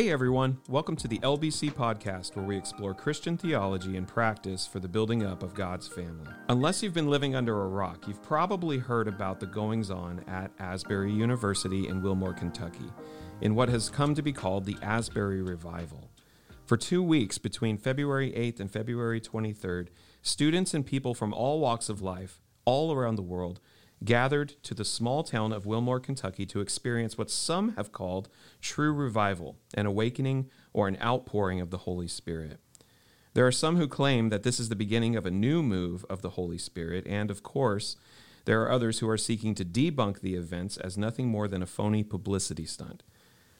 Hey everyone, welcome to the LBC podcast where we explore Christian theology and practice for the building up of God's family. Unless you've been living under a rock, you've probably heard about the goings on at Asbury University in Wilmore, Kentucky, in what has come to be called the Asbury Revival. For two weeks between February 8th and February 23rd, students and people from all walks of life, all around the world, gathered to the small town of Wilmore, Kentucky to experience what some have called true revival, an awakening, or an outpouring of the Holy Spirit. There are some who claim that this is the beginning of a new move of the Holy Spirit, and of course, there are others who are seeking to debunk the events as nothing more than a phony publicity stunt.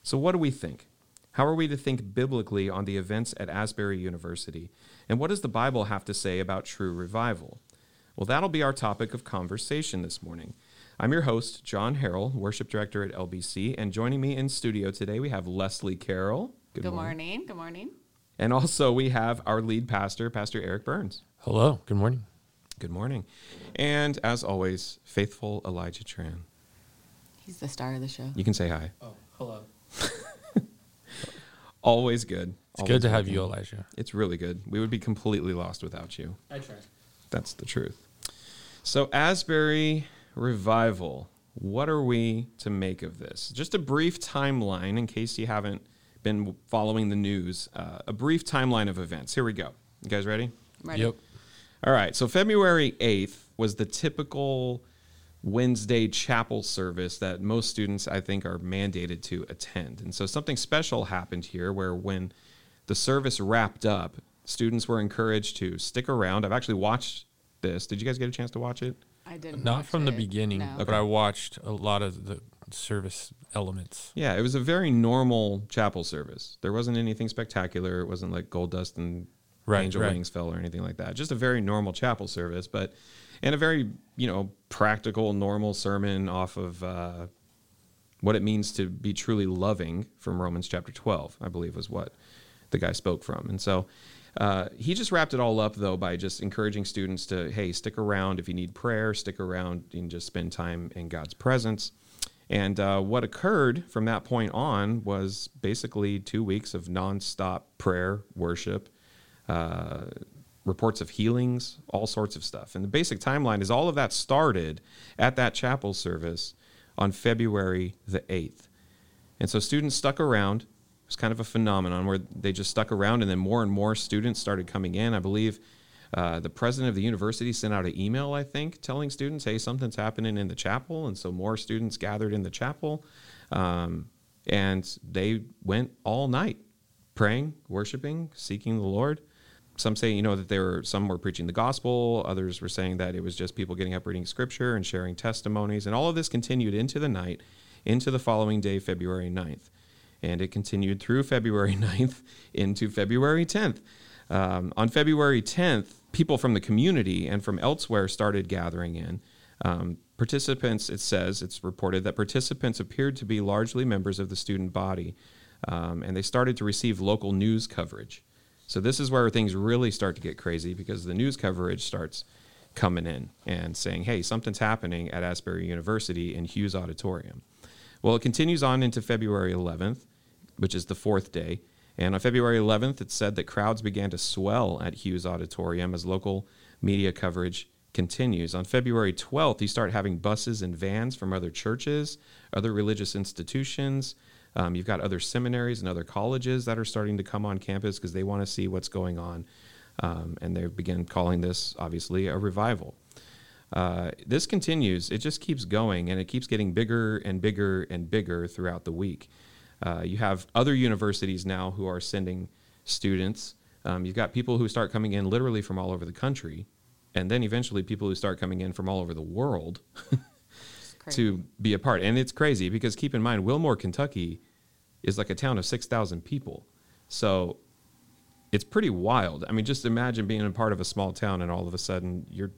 So, what do we think? How are we to think biblically on the events at Asbury University? And what does the Bible have to say about true revival? Well, that'll be our topic of conversation this morning. I'm your host, John Harrell, Worship Director at LBC, and joining me in studio today we have Leslie Carroll. Good, Good morning. morning. Good morning. And also we have our lead pastor, Pastor Eric Burns. Hello. Good morning. Good morning. And as always, faithful Elijah Tran. He's the star of the show. You can say hi. Oh, hello. always good. It's always good to have you, Elijah. It's really good. We would be completely lost without you. I try. That's the truth. So, Asbury Revival, what are we to make of this? Just a brief timeline in case you haven't been following the news. Uh, a brief timeline of events. Here we go. You guys ready? Ready. Yep. All right. So, February 8th was the typical Wednesday chapel service that most students, I think, are mandated to attend. And so, something special happened here where when the service wrapped up, students were encouraged to stick around. I've actually watched this. Did you guys get a chance to watch it? I didn't. Not from it. the beginning, no. but I watched a lot of the service elements. Yeah, it was a very normal chapel service. There wasn't anything spectacular. It wasn't like gold dust and right, angel right. wings fell or anything like that. Just a very normal chapel service, but and a very you know practical, normal sermon off of uh, what it means to be truly loving from Romans chapter twelve. I believe was what the guy spoke from, and so uh, he just wrapped it all up though by just encouraging students to hey stick around if you need prayer stick around and just spend time in god's presence. And uh, what occurred from that point on was basically two weeks of nonstop prayer worship uh, reports of healings all sorts of stuff. And the basic timeline is all of that started at that chapel service on february the 8th and so students stuck around was kind of a phenomenon where they just stuck around, and then more and more students started coming in. I believe uh, the president of the university sent out an email, I think, telling students, "Hey, something's happening in the chapel," and so more students gathered in the chapel, um, and they went all night praying, worshiping, seeking the Lord. Some say, you know, that there were some were preaching the gospel. Others were saying that it was just people getting up reading scripture and sharing testimonies, and all of this continued into the night, into the following day, February 9th and it continued through February 9th into February 10th. Um, on February 10th, people from the community and from elsewhere started gathering in. Um, participants, it says, it's reported that participants appeared to be largely members of the student body, um, and they started to receive local news coverage. So, this is where things really start to get crazy because the news coverage starts coming in and saying, hey, something's happening at Asbury University in Hughes Auditorium. Well, it continues on into February 11th, which is the fourth day. And on February 11th, it said that crowds began to swell at Hughes Auditorium as local media coverage continues. On February 12th, you start having buses and vans from other churches, other religious institutions. Um, you've got other seminaries and other colleges that are starting to come on campus because they want to see what's going on. Um, and they begin calling this, obviously, a revival. Uh, this continues, it just keeps going, and it keeps getting bigger and bigger and bigger throughout the week. Uh, you have other universities now who are sending students. Um, you've got people who start coming in literally from all over the country, and then eventually people who start coming in from all over the world to be a part. And it's crazy because keep in mind, Wilmore, Kentucky is like a town of 6,000 people. So it's pretty wild. I mean, just imagine being a part of a small town and all of a sudden your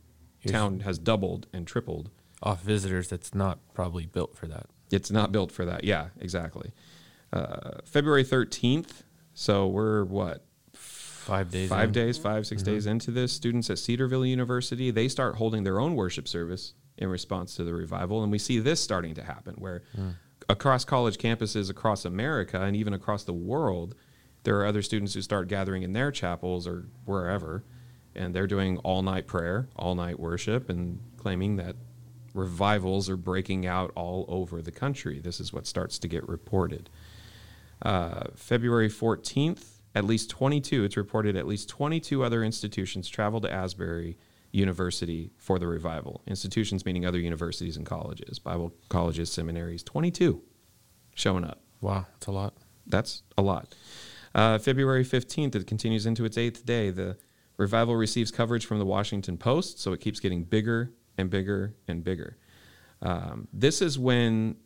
town has doubled and tripled. Off visitors that's not probably built for that. It's not built for that. Yeah, exactly. Uh, February 13th. So we're what? Five days. Five in. days, five, 6 mm-hmm. days into this. Students at Cedarville University, they start holding their own worship service in response to the revival. And we see this starting to happen where mm. across college campuses across America and even across the world, there are other students who start gathering in their chapels or wherever, and they're doing all night prayer, all night worship, and claiming that revivals are breaking out all over the country. This is what starts to get reported. Uh, February 14th, at least 22, it's reported at least 22 other institutions traveled to Asbury University for the revival. Institutions meaning other universities and colleges, Bible colleges, seminaries, 22 showing up. Wow, that's a lot. That's a lot. Uh, February 15th, it continues into its eighth day. The revival receives coverage from the Washington Post, so it keeps getting bigger and bigger and bigger. Um, this is when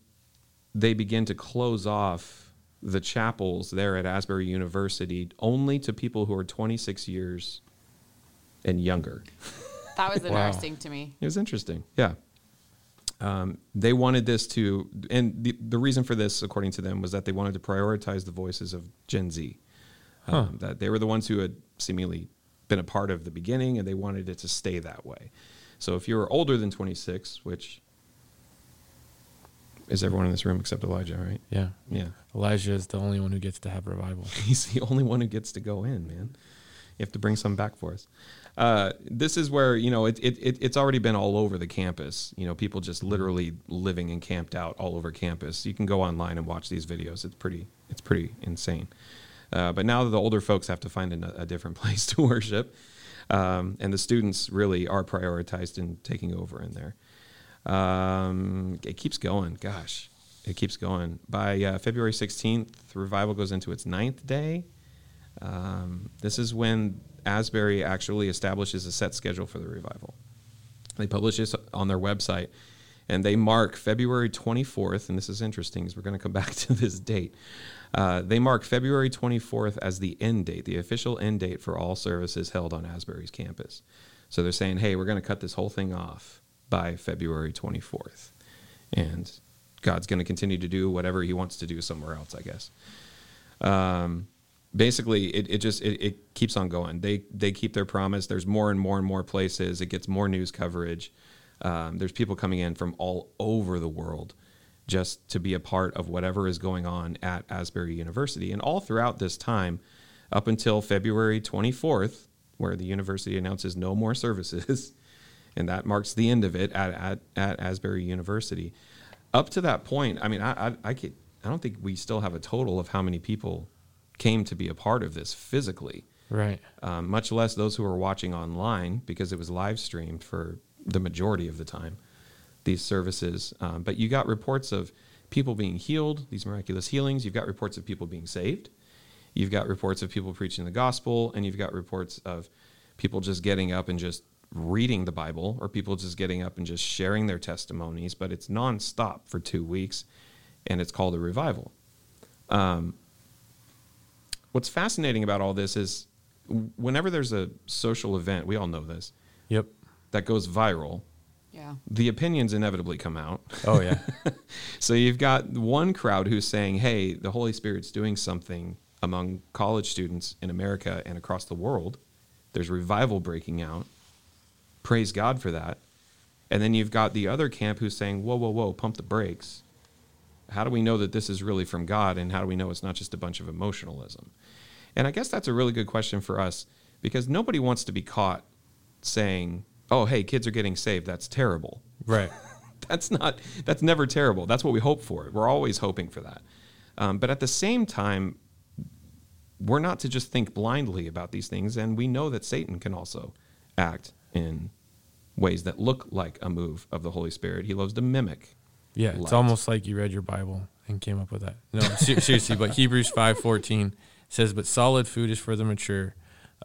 they begin to close off the chapels there at Asbury University only to people who are 26 years and younger. That was Wow. interesting to me. It was interesting. Yeah. Um, they wanted this to, and the, the reason for this, according to them, was that they wanted to prioritize the voices of Gen Z. Um, That they were the ones who had seemingly been a part of the beginning, and they wanted it to stay that way. So if you were older than 26, which is everyone in this room except Elijah, right? Yeah. Yeah. Elijah is the only one who gets to have revival. He's the only one who gets to go in, man. You have to bring some back for us. Uh, this is where you know it, it, it it's already been all over the campus. You know, people just literally living and camped out all over campus. You can go online and watch these videos. It's pretty it's pretty insane. Uh, but now the older folks have to find a, a different place to worship, um, and the students really are prioritized in taking over in there. Um, it keeps going. Gosh, it keeps going. By uh, February 16th, revival goes into its ninth day. Um, this is when Asbury actually establishes a set schedule for the revival. They publish this on their website, and they mark February 24th. And this is interesting because we're going to come back to this date. Uh, they mark February 24th as the end date, the official end date for all services held on Asbury's campus. So they're saying, hey, we're going to cut this whole thing off by February 24th. And God's going to continue to do whatever he wants to do somewhere else, I guess. Um, basically, it, it just it, it keeps on going. They they keep their promise. There's more and more and more places. It gets more news coverage. Um, there's people coming in from all over the world just to be a part of whatever is going on at Asbury University. And all throughout this time, up until February 24th, where the university announces no more services, and that marks the end of it at, at, at Asbury University. Up to that point, I mean, I, I, I, could, I don't think we still have a total of how many people came to be a part of this physically, Right. um, much less those who were watching online because it was live streamed for the majority of the time, these services. Um, but you got reports of people being healed, these miraculous healings. You've got reports of people being saved. You've got reports of people preaching the gospel, and you've got reports of people just getting up and just reading the Bible, or people just getting up and just sharing their testimonies. But it's nonstop for two weeks, and it's called a revival. Um, what's fascinating about all this is whenever there's a social event, we all know this, Yep. that goes viral, Yeah. the opinions inevitably come out. Oh yeah. So you've got one crowd who's saying, hey, the Holy Spirit's doing something among college students in America and across the world. There's revival breaking out. Praise God for that. And then you've got the other camp who's saying, whoa, whoa, whoa, pump the brakes. How do we know that this is really from God? And how do we know it's not just a bunch of emotionalism? And I guess that's a really good question for us because nobody wants to be caught saying, oh, hey, kids are getting saved. That's terrible right. that's not that's never terrible that's what we hope for we're always hoping for that um, but at the same time we're not to just think blindly about these things and we know that satan can also act in ways that look like a move of the holy spirit he loves to mimic Yeah, it's almost like you read your Bible and came up with that. No, seriously. But Hebrews five fourteen says, "But solid food is for the mature,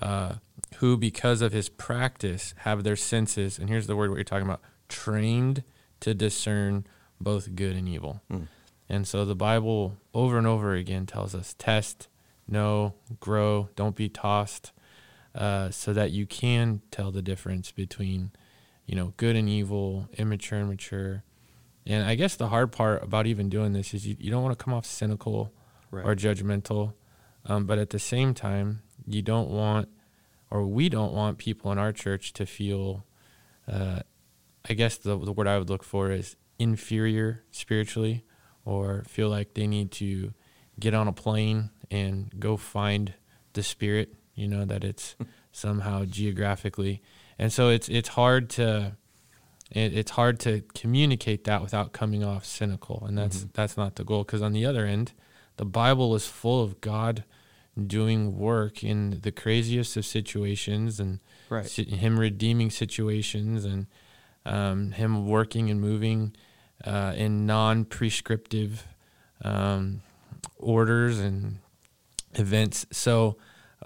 uh, who because of his practice have their senses." And here's the word what you're talking about: trained to discern both good and evil. Mm. And so the Bible over and over again tells us: test, know, grow, don't be tossed, uh, so that you can tell the difference between, you know, good and evil, immature and mature. And I guess the hard part about even doing this is you, you don't want to come off cynical Right. or judgmental. Um, but at the same time, you don't want, or we don't want people in our church to feel, uh, I guess the, the word I would look for is inferior spiritually or feel like they need to get on a plane and go find the spirit, you know, that it's somehow geographically. And so it's it's hard to it, it's hard to communicate that without coming off cynical, and that's mm-hmm. that's not the goal. Because on the other end, the Bible is full of God doing work in the craziest of situations and right. him redeeming situations and um, him working and moving uh, in non-prescriptive um, orders and events. So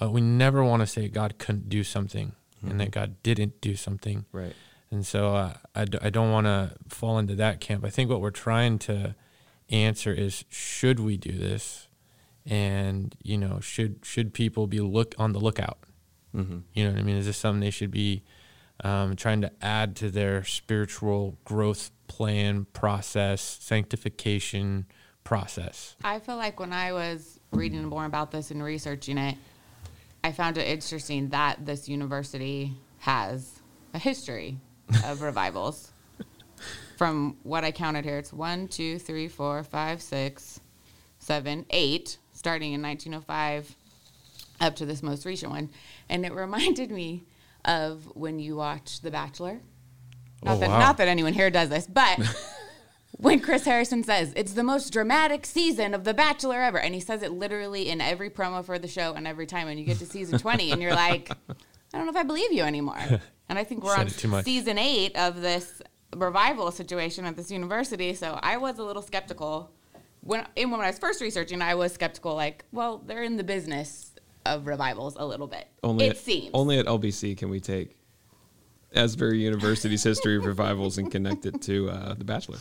uh, we never want to say God couldn't do something mm-hmm. and that mm-hmm. God didn't do something. Right. And so uh, I d- I don't want to fall into that camp. I think what we're trying to answer is should we do this? And, you know, should should people be look on the lookout? Mm-hmm. You know what I mean? Is this something they should be um, trying to add to their spiritual growth plan, process, sanctification process? I feel like when I was reading more about this and researching it, I found it interesting that this university has a history of revivals. From what I counted here, it's one, two, three, four, five, six, seven, eight, starting in 1905 up to this most recent one. And it reminded me of when you watch The Bachelor. Not, oh, that, wow. not that anyone here does this, but when Chris Harrison says it's the most dramatic season of The Bachelor ever, and he says it literally in every promo for the show and every time, and you get to season 20, and you're like, I don't know if I believe you anymore. And I think we're on season eight of this revival situation at this university, so I was a little skeptical. When, when I was first researching, I was skeptical, like, well, they're in the business of revivals a little bit. Only it at, seems. Only at LBC can we take Asbury University's history of revivals and connect it to uh, The Bachelor.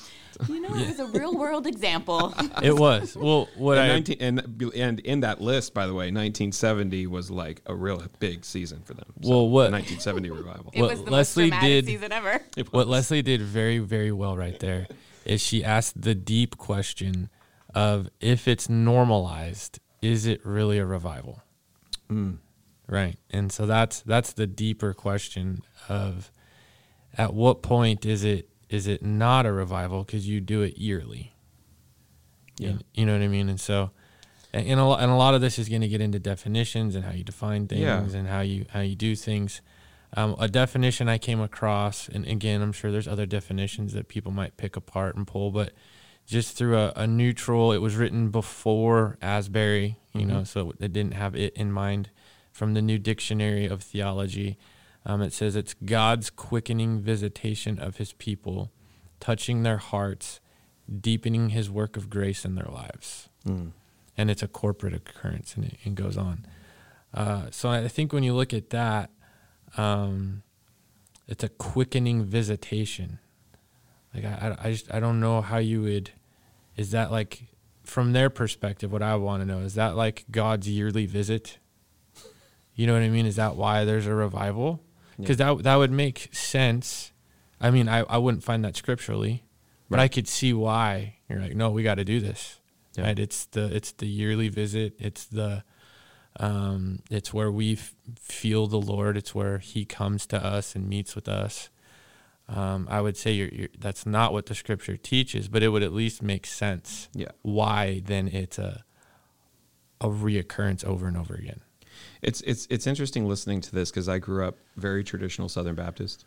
You know, it was a real world example. it was. Well, what and I 19, and and in that list, by the way, 1970 was like a real big season for them. So, well, what 1970 revival? It what was the Leslie most did season ever. What Leslie did very very well right there is she asked the deep question of if it's normalized, is it really a revival? Mm. Right. And so that's that's the deeper question of at what point is it is it not a revival because you do it yearly? Yeah. You, you, know what I mean? And so and a, and a lot of this is going to get into definitions and how you define things yeah. and how you how you do things. Um, a definition I came across, and again, I'm sure there's other definitions that people might pick apart and pull, but just through a, a neutral, it was written before Asbury, you mm-hmm. know, so it didn't have it in mind from the New Dictionary of Theology. Um, it says it's God's quickening visitation of his people, touching their hearts, deepening his work of grace in their lives. Mm. And it's a corporate occurrence, and it, it goes on. Uh, so I think when you look at that, um, it's a quickening visitation. Like I, I just I don't know how you would. Is that like from their perspective? What I want to know is that like God's yearly visit you know what I mean? Is that why there's a revival? Because yeah. that that would make sense. I mean, I, I wouldn't find that scripturally, but right. I could see why you're like, no, we got to do this. Yeah. Right? It's the it's the yearly visit. It's the um, it's where we f- feel the Lord. It's where He comes to us and meets with us. Um, I would say you're, you're, that's not what the Scripture teaches, but it would at least make sense. Yeah. Why then it's a a reoccurrence over and over again. It's it's it's interesting listening to this because I grew up very traditional Southern Baptist.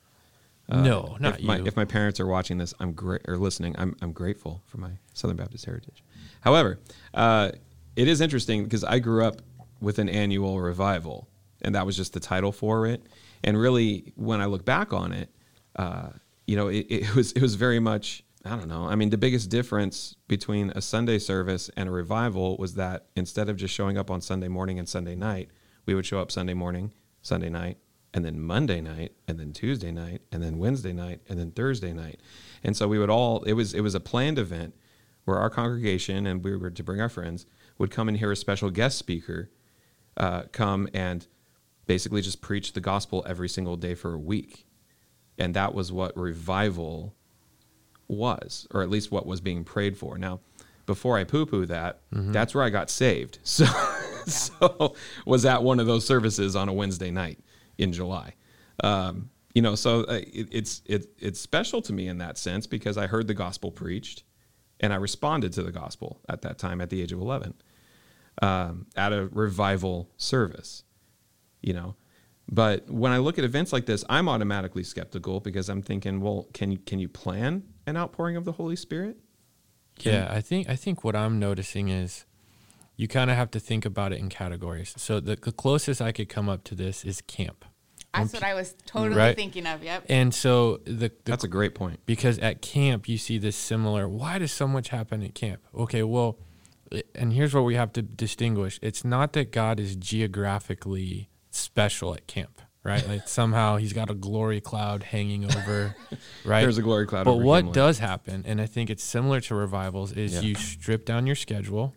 Uh, no, not if my, you. If my parents are watching this, I'm great or listening. I'm I'm grateful for my Southern Baptist heritage. However, uh, it is interesting because I grew up with an annual revival, and that was just the title for it. And really, when I look back on it, uh, you know, it, it was it was very much I don't know. I mean, the biggest difference between a Sunday service and a revival was that instead of just showing up on Sunday morning and Sunday night, we would show up Sunday morning, Sunday night, and then Monday night, and then Tuesday night, and then Wednesday night, and then Thursday night. And so we would all it was it was a planned event where our congregation and we were to bring our friends would come and hear a special guest speaker uh, come and basically just preach the gospel every single day for a week. And that was what revival was, or at least what was being prayed for. Now, before I poo poo that, mm-hmm. that's where I got saved. So so was at one of those services on a Wednesday night in July. Um, you know, so uh, it, it's it, it's special to me in that sense because I heard the gospel preached. and I responded to the gospel at that time at the age of 11 um, at a revival service, you know. But when I look at events like this, I'm automatically skeptical because I'm thinking, well, can you, can you plan an outpouring of the Holy Spirit? Can yeah, I think I think what I'm noticing is you kind of have to think about it in categories. So the, the closest I could come up to this is camp. That's what I was totally right? thinking of. Yep. And so the, the, that's a great point because at camp you see this similar. Why does so much happen at camp? Okay, well, eh, and here's what we have to distinguish. It's not that God is geographically special at camp, right? Like somehow He's got a glory cloud hanging over, right? There's a glory cloud. But what does happen, and I think it's similar to revivals, is yeah. you strip down your schedule,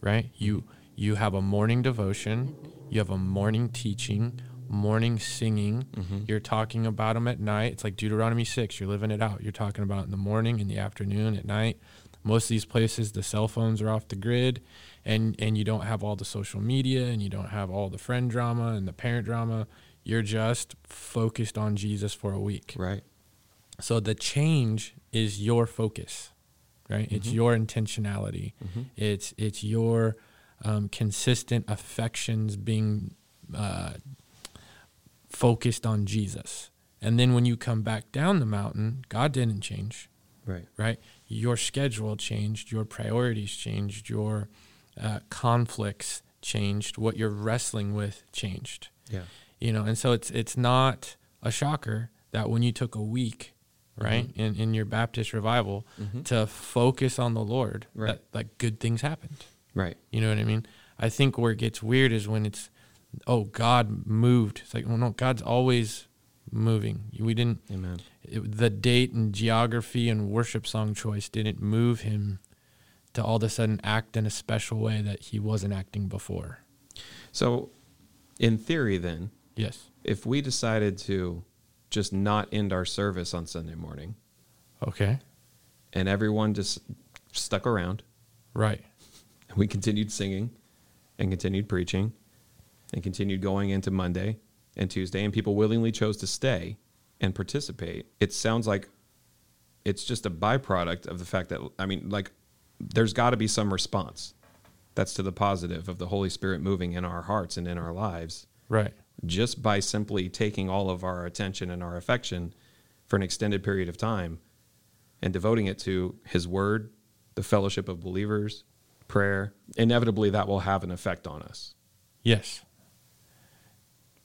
right? You you have a morning devotion, you have a morning teaching morning singing. Mm-hmm. You're talking about them at night. It's like Deuteronomy 6. You're living it out. You're talking about in the morning, in the afternoon, at night. Most of these places, the cell phones are off the grid, and, and you don't have all the social media, and you don't have all the friend drama and the parent drama. You're just focused on Jesus for a week. Right. So the change is your focus, right? Mm-hmm. It's your intentionality. Mm-hmm. It's it's your um, consistent affections being uh, focused on Jesus. And then when you come back down the mountain, God didn't change. Right. Right. Your schedule changed, your priorities changed, your uh, conflicts changed, what you're wrestling with changed. Yeah. You know, and so it's it's not a shocker that when you took a week, right, mm-hmm. in, in your Baptist revival mm-hmm. to focus on the Lord, right. that like good things happened. Right. You know what I mean? I think where it gets weird is when it's oh, God moved. It's like, well, no, God's always moving. We didn't. Amen. It, the date and geography and worship song choice didn't move him to all of a sudden act in a special way that he wasn't acting before. So, in theory, then, yes, if we decided to just not end our service on Sunday morning, okay, and everyone just stuck around, right, and we continued singing and continued preaching and continued going into Monday and Tuesday, and people willingly chose to stay and participate. It sounds like it's just a byproduct of the fact that, I mean, like, there's got to be some response that's to the positive of the Holy Spirit moving in our hearts and in our lives. Right. Just by simply taking all of our attention and our affection for an extended period of time and devoting it to His Word, the fellowship of believers, prayer, inevitably that will have an effect on us. Yes.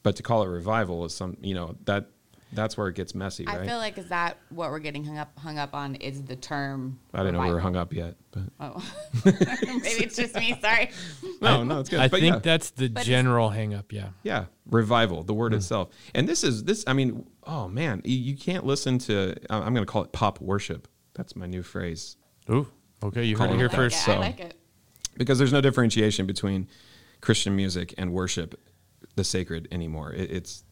But to call it revival is some, you know, that that's where it gets messy, right? I feel like is that what we're getting hung up hung up on is the term. I didn't know we were hung up yet, but oh, maybe it's just me. Sorry. No, no, it's good. I but think yeah. that's the but general hang up. Yeah. Yeah, revival, the word mm. itself, and this is this. I mean, oh man, you, you can't listen to. I'm going to call it pop worship. That's my new phrase. Ooh, okay, you heard it here first. It. So, I like it because there's no differentiation between Christian music and worship the sacred anymore. It, it's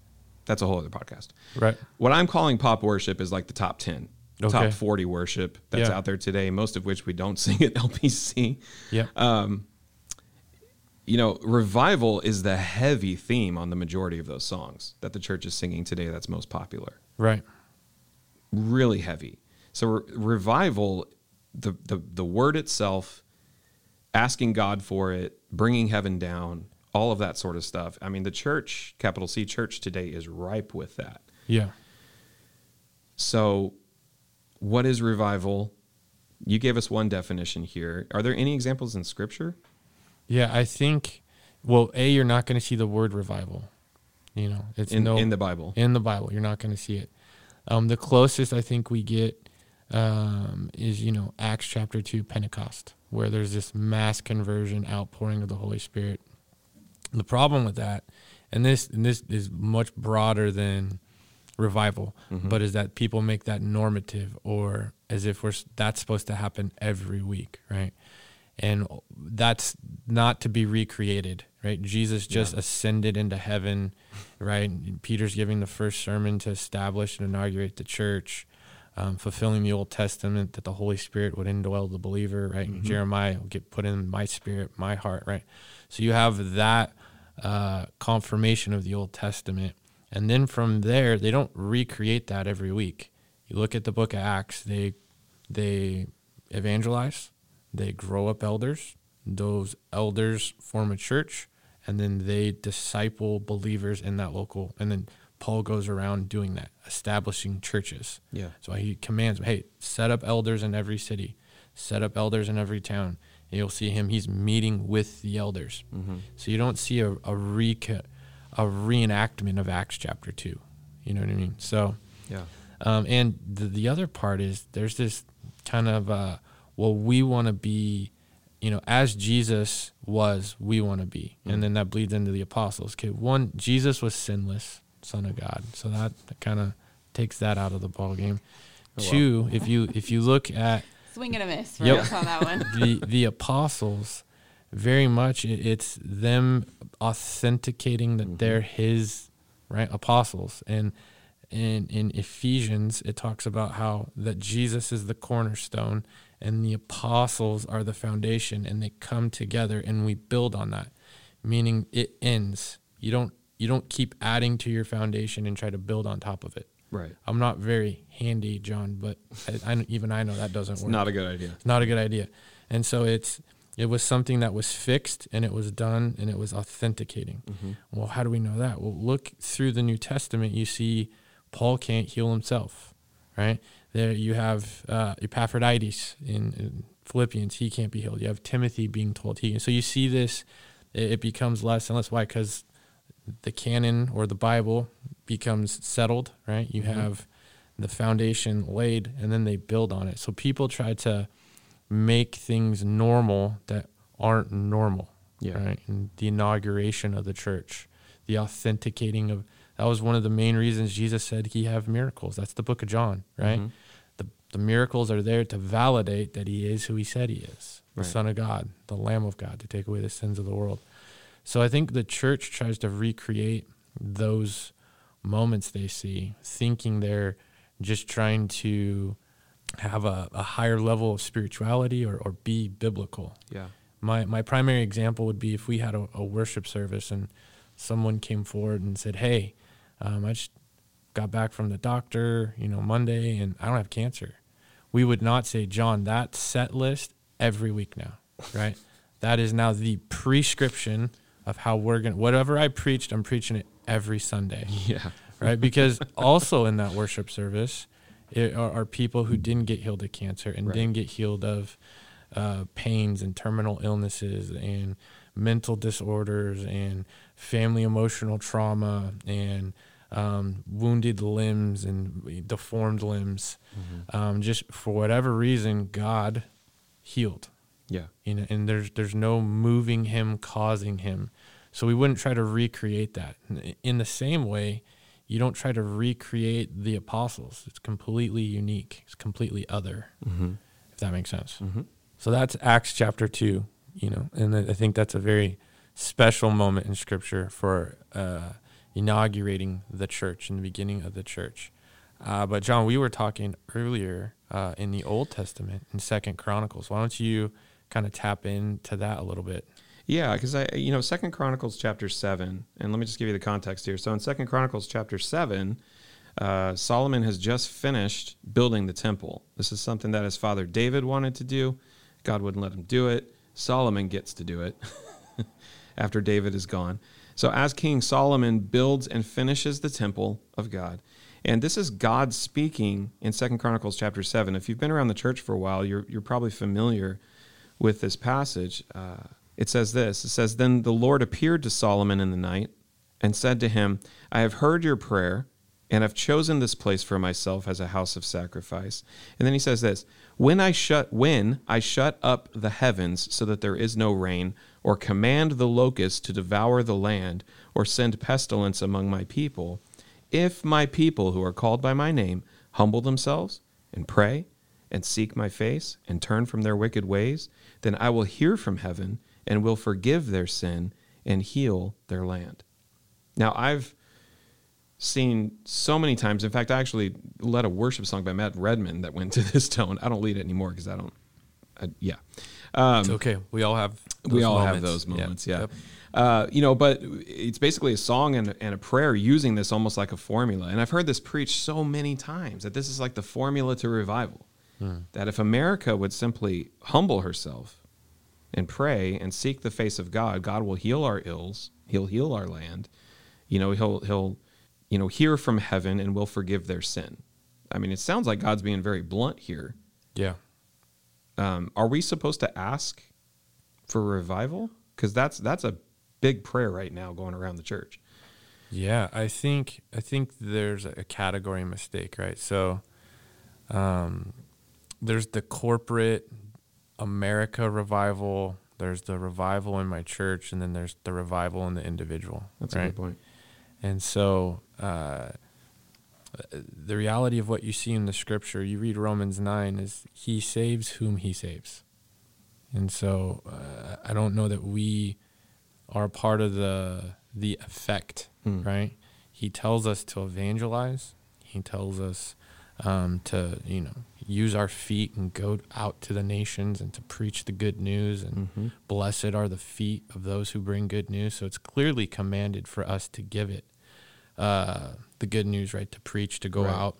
that's a whole other podcast. Right. What I'm calling pop worship is like the top 10, okay. top 40 worship that's yeah. out there today, most of which we don't sing at LBC. Yeah. Um, you know, revival is the heavy theme on the majority of those songs that the church is singing today that's most popular. Right. Really heavy. So re- revival, the, the the word itself, asking God for it, bringing heaven down, all of that sort of stuff. I mean, the church, capital C church today, is ripe with that. Yeah. So, what is revival? You gave us one definition here. Are there any examples in Scripture? Yeah, I think. Well, a you're not going to see the word revival. You know, it's in, no, in the Bible. In the Bible, you're not going to see it. Um, the closest I think we get um, is you know Acts chapter two, Pentecost, where there's this mass conversion, outpouring of the Holy Spirit the problem with that, and this and this is much broader than revival, mm-hmm. but is that people make that normative or as if we're that's supposed to happen every week, right? And that's not to be recreated, right? Jesus just yeah. ascended into heaven, right? And Peter's giving the first sermon to establish and inaugurate the church. Um, fulfilling the Old Testament that the Holy Spirit would indwell the believer, right? Mm-hmm. Jeremiah will get put in my spirit, my heart, right? So you have that uh, confirmation of the Old Testament. And then from there, they don't recreate that every week. You look at the book of Acts, they they evangelize, they grow up elders, those elders form a church, and then they disciple believers in that local. And then Paul goes around doing that, establishing churches. Yeah. So he commands, hey, set up elders in every city, set up elders in every town. You'll see him, he's meeting with the elders. Mm-hmm. So you don't see a, a, reca- a reenactment of Acts chapter 2. You know what I mean? So, Yeah. um, and the, the other part is there's this kind of, uh, well, we want to be, you know, as Jesus was, we want to be. Mm. And then that bleeds into the apostles. Okay, one, Jesus was sinless, Son of God. So that, that kind of takes that out of the ball game. Oh, wow. Two, if you if you look at Swing and a miss for Yep. us on that one. the the apostles, very much it's them authenticating that Mhm. they're His right apostles, and in in Ephesians it talks about how that Jesus is the cornerstone and the apostles are the foundation, and they come together and we build on that, meaning it ends. You don't you don't keep adding to your foundation and try to build on top of it. Right. I'm not very handy, John, but I, I, even I know that doesn't It's work not a good idea. not a good idea. And so it's it was something that was fixed and it was done and it was authenticating. Mm-hmm. Well, how do we know that? Well, look through the New Testament. You see, Paul can't heal himself, right? There you have uh, Epaphroditus in, in Philippians. He can't be healed. You have Timothy being told he. And so you see this. It, it becomes less and less. Why? Because the canon or the Bible becomes settled, right? You Mhm. have the foundation laid, and then they build on it. So people try to make things normal that aren't normal Yeah. right? And the inauguration of the church, the authenticating of that was one of the main reasons Jesus said he have miracles. That's the book of John, right? Mhm. The the miracles are there to validate that he is who he said he is, the Right. Son of God, the Lamb of God, to take away the sins of the world. So I think the church tries to recreate those moments they see, thinking they're just trying to have a, a higher level of spirituality or, or be biblical Yeah. my my primary example would be if we had a, a worship service and someone came forward and said, "Hey, um, I just got back from the doctor, you know, Monday, and I don't have cancer." We would not say, "John, that set list every week now, right? that is now the prescription of how we're gonna. Whatever I preached, I'm preaching it every Sunday." Yeah. right? Because also in that worship service it are, are people who didn't get healed of cancer and Right. didn't get healed of uh, pains and terminal illnesses and mental disorders and family emotional trauma and um, wounded limbs and deformed limbs. Mhm. Um, just for whatever reason, God healed. Yeah. You know, and there's there's no moving him, causing him. So we wouldn't try to recreate that. In- the same way, you don't try to recreate the apostles. It's completely unique. It's completely other. Mm-hmm. If that makes sense. Mm-hmm. So that's Acts chapter two. You know, and I I think that's a very special moment in Scripture for uh, inaugurating the church and the beginning of the church. Uh, but John, we were talking earlier uh, in the Old Testament in Second Chronicles. Why don't you kind of tap into that a little bit? Yeah, because I, you know, Second Chronicles chapter seven, and let me just give you the context here. So in Second Chronicles chapter seven, uh, Solomon has just finished building the temple. This is something that his father David wanted to do. God wouldn't let him do it. Solomon gets to do it after David is gone. So as King Solomon builds and finishes the temple of God, and this is God speaking in Second Chronicles chapter seven. If you've been around the church for a while, you're you're probably familiar with this passage. Uh, it says this. It says, "Then the Lord appeared to Solomon in the night and said to him, I have heard your prayer." And have chosen this place for myself as a house of sacrifice. And then he says this: When I shut when I shut up the heavens so that there is no rain, or command the locusts to devour the land, or send pestilence among my people, if my people who are called by my name humble themselves and pray and seek my face and turn from their wicked ways, then I will hear from heaven and will forgive their sin and heal their land. Now, I've seen so many times. In fact, I actually led a worship song by Matt Redman that went to this tone. I don't lead it anymore because I don't. I, yeah, um, It's okay. We all have. we all have those moments. Yeah, Yep. Uh, you know, but it's basically a song and, and a prayer using this almost like a formula. And I've heard this preached so many times that this is like the formula to revival. That if America would simply humble herself and pray and seek the face of God, God will heal our ills. He'll heal our land. You know, he'll he'll you know hear from heaven and will forgive their sin. I mean, it sounds like God's being very blunt here. Yeah. Um, are we supposed to ask for revival? Because that's that's a big prayer right now going around the church. Yeah, I think I think there's a category mistake, right? So, um, there's the corporate America revival. There's the revival in my church, and then there's the revival in the individual. That's right? a good point. And so, uh, the reality of what you see in the scripture, you read Romans nine, is He saves whom He saves. And so, uh, I don't know that we are part of the the effect, hmm. right? He tells us to evangelize. He tells us um, to, you know, use our feet and go out to the nations and to preach the good news. And mm-hmm. blessed are the feet of those who bring good news. So it's clearly commanded for us to give it uh, the good news, right? To preach, to go right. out.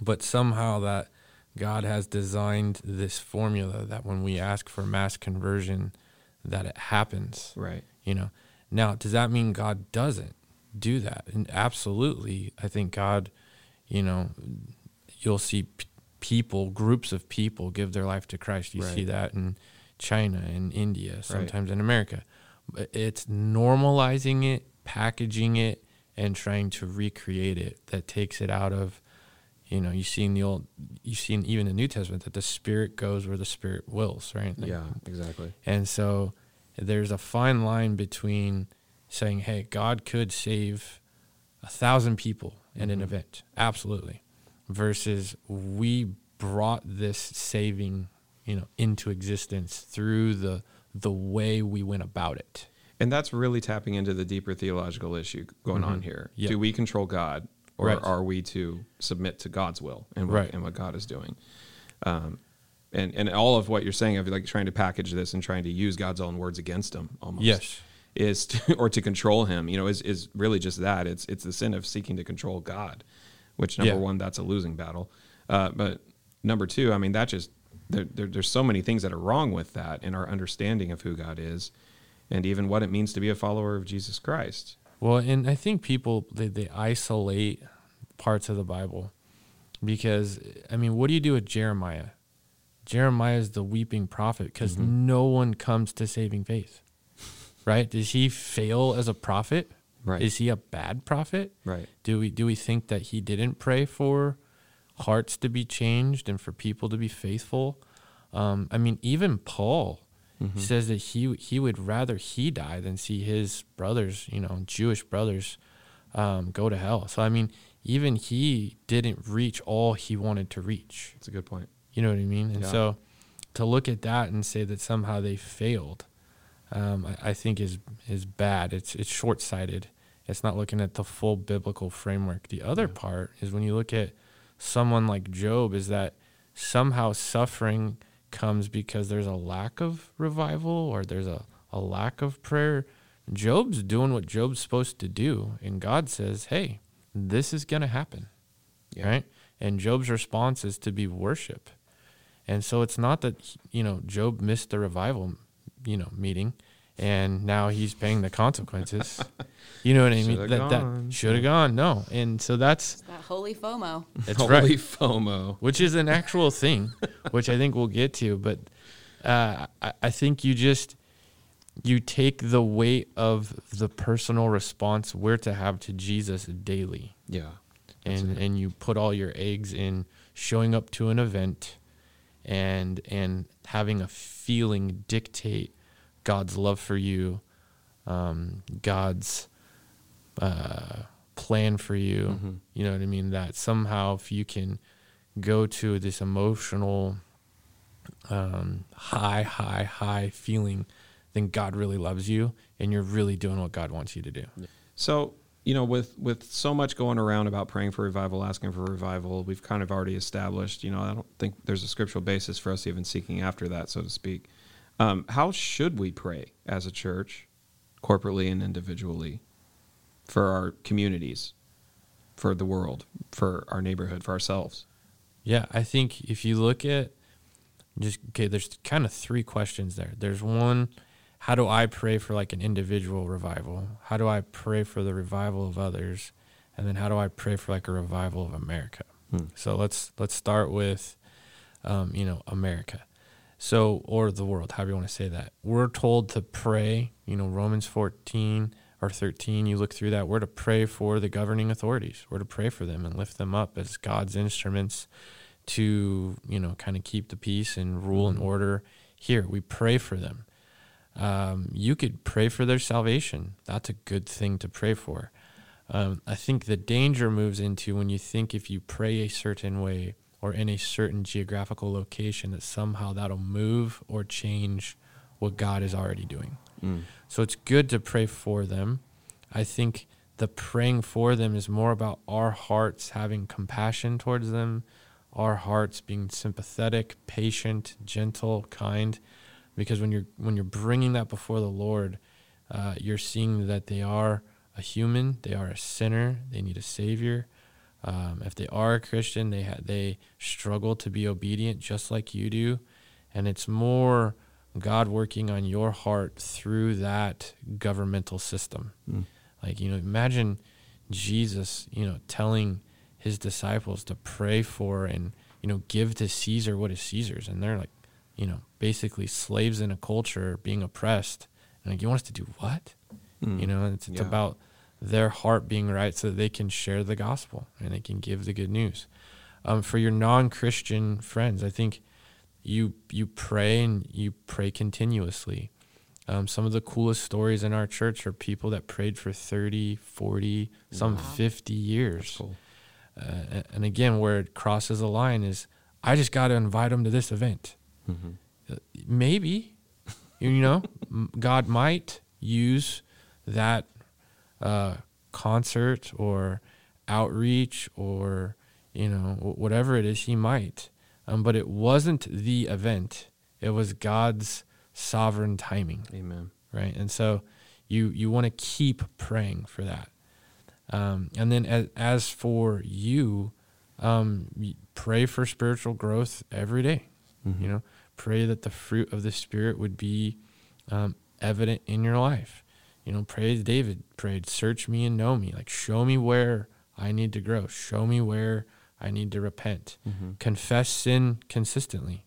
But somehow that God has designed this formula that when we ask for mass conversion, that it happens. Right. You know, now, does that mean God doesn't do that? And absolutely, I think God, you know, you'll see people, groups of people give their life to Christ. You right. see that in China and India, sometimes right. in America. But it's normalizing it, packaging it, and trying to recreate it that takes it out of, you know, you see in the old, you see in even the New Testament that the Spirit goes where the Spirit wills, right? Like, yeah, exactly. And so there's a fine line between saying, hey, God could save a thousand people in mm-hmm. an event, absolutely, versus we brought this saving, you know, into existence through the the way we went about it. And that's really tapping into the deeper theological issue going mm-hmm. on here. Yep. Do we control God, or right. are we to submit to God's will and what, right. and what God is doing? Um, and and all of what you're saying of like trying to package this and trying to use God's own words against him almost. Yes. Is to, or to control him, you know, is is really just that. It's it's the sin of seeking to control God, which number yeah. one, that's a losing battle. Uh, but number two, I mean, that just there, there, there's so many things that are wrong with that in our understanding of who God is, and even what it means to be a follower of Jesus Christ. Well, and I think people they, they isolate parts of the Bible because I mean, what do you do with Jeremiah? Jeremiah is the weeping prophet because mm-hmm. no one comes to saving faith. Right? Does he fail as a prophet? Right. Is he a bad prophet? Right. Do we do we think that he didn't pray for hearts to be changed and for people to be faithful? Um, I mean, even Paul mm-hmm. says that he he would rather he die than see his brothers, you know, Jewish brothers, um, go to hell. So I mean, even he didn't reach all he wanted to reach. That's a good point. You know what I mean? And yeah. so to look at that and say that somehow they failed, um, I, I, think is is bad. It's it's short sighted. It's not looking at the full biblical framework. The other yeah. part is when you look at someone like Job, is that somehow suffering comes because there's a lack of revival or there's a, a lack of prayer. Job's doing what Job's supposed to do, and God says, "Hey, this is going to happen." Yeah. Right? And Job's response is to be worship. And so it's not that you know Job missed the revival, you know, meeting, and now he's paying the consequences. you know what I mean? Should've that gone. that should have gone. No, and so that's it's that holy FOMO. That's holy right. FOMO, which is an actual thing, which I think we'll get to. But uh, I, I think you just you take the weight of the personal response we're to have to Jesus daily. Yeah. And and you put all your eggs in showing up to an event and and having a feeling dictate God's love for you, um, God's uh, plan for you. Mm-hmm. You know what I mean? That somehow if you can go to this emotional um, high, high, high feeling, then God really loves you, and you're really doing what God wants you to do. So you know, with with so much going around about praying for revival, asking for revival, we've kind of already established. You know, I don't think there's a scriptural basis for us even seeking after that, so to speak. Um, how should we pray as a church, corporately and individually, for our communities, for the world, for our neighborhood, for ourselves? Yeah, I think if you look at just okay, there's kind of three questions there. There's one, how do I pray for like an individual revival? How do I pray for the revival of others? And then how do I pray for like a revival of America? Hmm. So let's let's start with um, you know, America. So or the world, however you want to say that. We're told to pray, you know, Romans 14 or 13, you look through that, we're to pray for the governing authorities. We're to pray for them and lift them up as God's instruments to, you know, kind of keep the peace and rule and mm-hmm. order here. We pray for them. Um, you could pray for their salvation. That's a good thing to pray for. Um, I think the danger moves into when you think if you pray a certain way or in a certain geographical location, that somehow that'll move or change what God is already doing. Mm. So it's good to pray for them. I think the praying for them is more about our hearts having compassion towards them, our hearts being sympathetic, patient, gentle, kind. Because when you're when you're bringing that before the Lord, uh, you're seeing that they are a human, they are a sinner, they need a savior. Um, if they are a Christian, they ha- they struggle to be obedient just like you do, and it's more God working on your heart through that governmental system. Mm. Like, you know, imagine Jesus, you know, telling his disciples to pray for and, you know, give to Caesar what is Caesar's. And they're like, you know, basically slaves in a culture being oppressed. And like, you want us to do what? Mm. You know, it's, it's yeah. about their heart being right so that they can share the gospel and they can give the good news. Um, for your non Christian friends, I think you you pray and you pray continuously. Um, some of the coolest stories in our church are people that prayed for 30, 40, some 50 years. Cool. Uh, and again, where it crosses a line is I just got to invite them to this event. Mm-hmm. Maybe, you know, God might use that uh, concert or outreach or, you know, whatever it is, He might. Um, but it wasn't the event; it was God's sovereign timing. Amen. Right, and so you you want to keep praying for that. Um, and then as, as for you, um, pray for spiritual growth every day. Mm-hmm. You know, pray that the fruit of the Spirit would be um, evident in your life. You know, pray as David prayed, search me and know me. Like, show me where I need to grow. Show me where I need to repent. Mm-hmm. Confess sin consistently.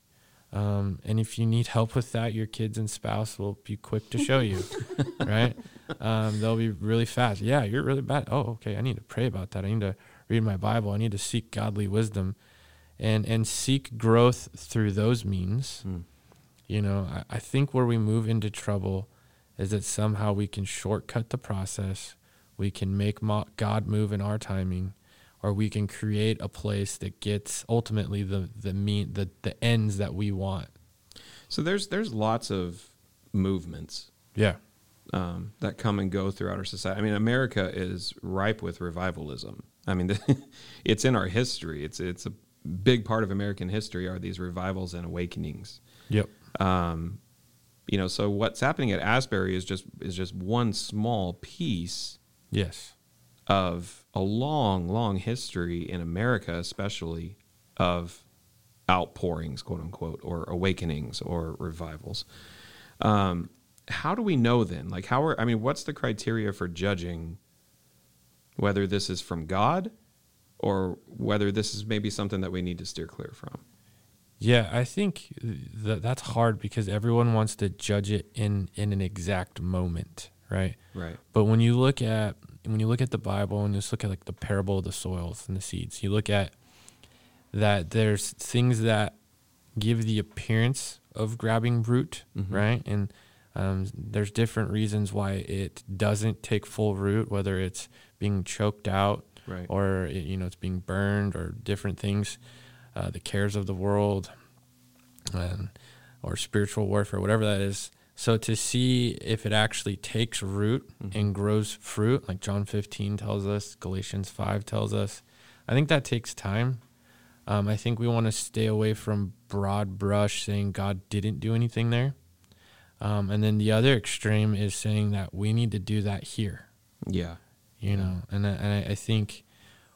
Um, and if you need help with that, your kids and spouse will be quick to show you, right? Um, they'll be really fast. Yeah, you're really bad. Oh, okay. I need to pray about that. I need to read my Bible. I need to seek godly wisdom, and and seek growth through those means. Mm. You know, I, I think where we move into trouble is that somehow we can shortcut the process. We can make mo- God move in our timing or we can create a place that gets ultimately the the mean the the ends that we want. So there's there's lots of movements. Yeah. Um, that come and go throughout our society. I mean, America is ripe with revivalism. I mean, it's in our history. It's it's a big part of American history are these revivals and awakenings. Yep. Um, you know, so what's happening at Asbury is just is just one small piece. Yes. Of a long, long history in America, especially, of outpourings, quote unquote, or awakenings or revivals. Um, how do we know then? Like, how are, I mean, what's the criteria for judging whether this is from God or whether this is maybe something that we need to steer clear from? Yeah, I think that that's hard because everyone wants to judge it in in an exact moment, right? Right. But when you look at when you look at the Bible and just look at like the parable of the soils and the seeds, you look at that there's things that give the appearance of grabbing root, mm-hmm. right? And um, there's different reasons why it doesn't take full root, whether it's being choked out right. or it, you know it's being burned or different things, uh, the cares of the world, um, or spiritual warfare, whatever that is. So to see if it actually takes root mm-hmm. and grows fruit, like John 15 tells us, Galatians 5 tells us, I think that takes time. Um, I think we want to stay away from broad brush saying God didn't do anything there. Um, and then the other extreme is saying that we need to do that here. Yeah. You know, and, and I, I think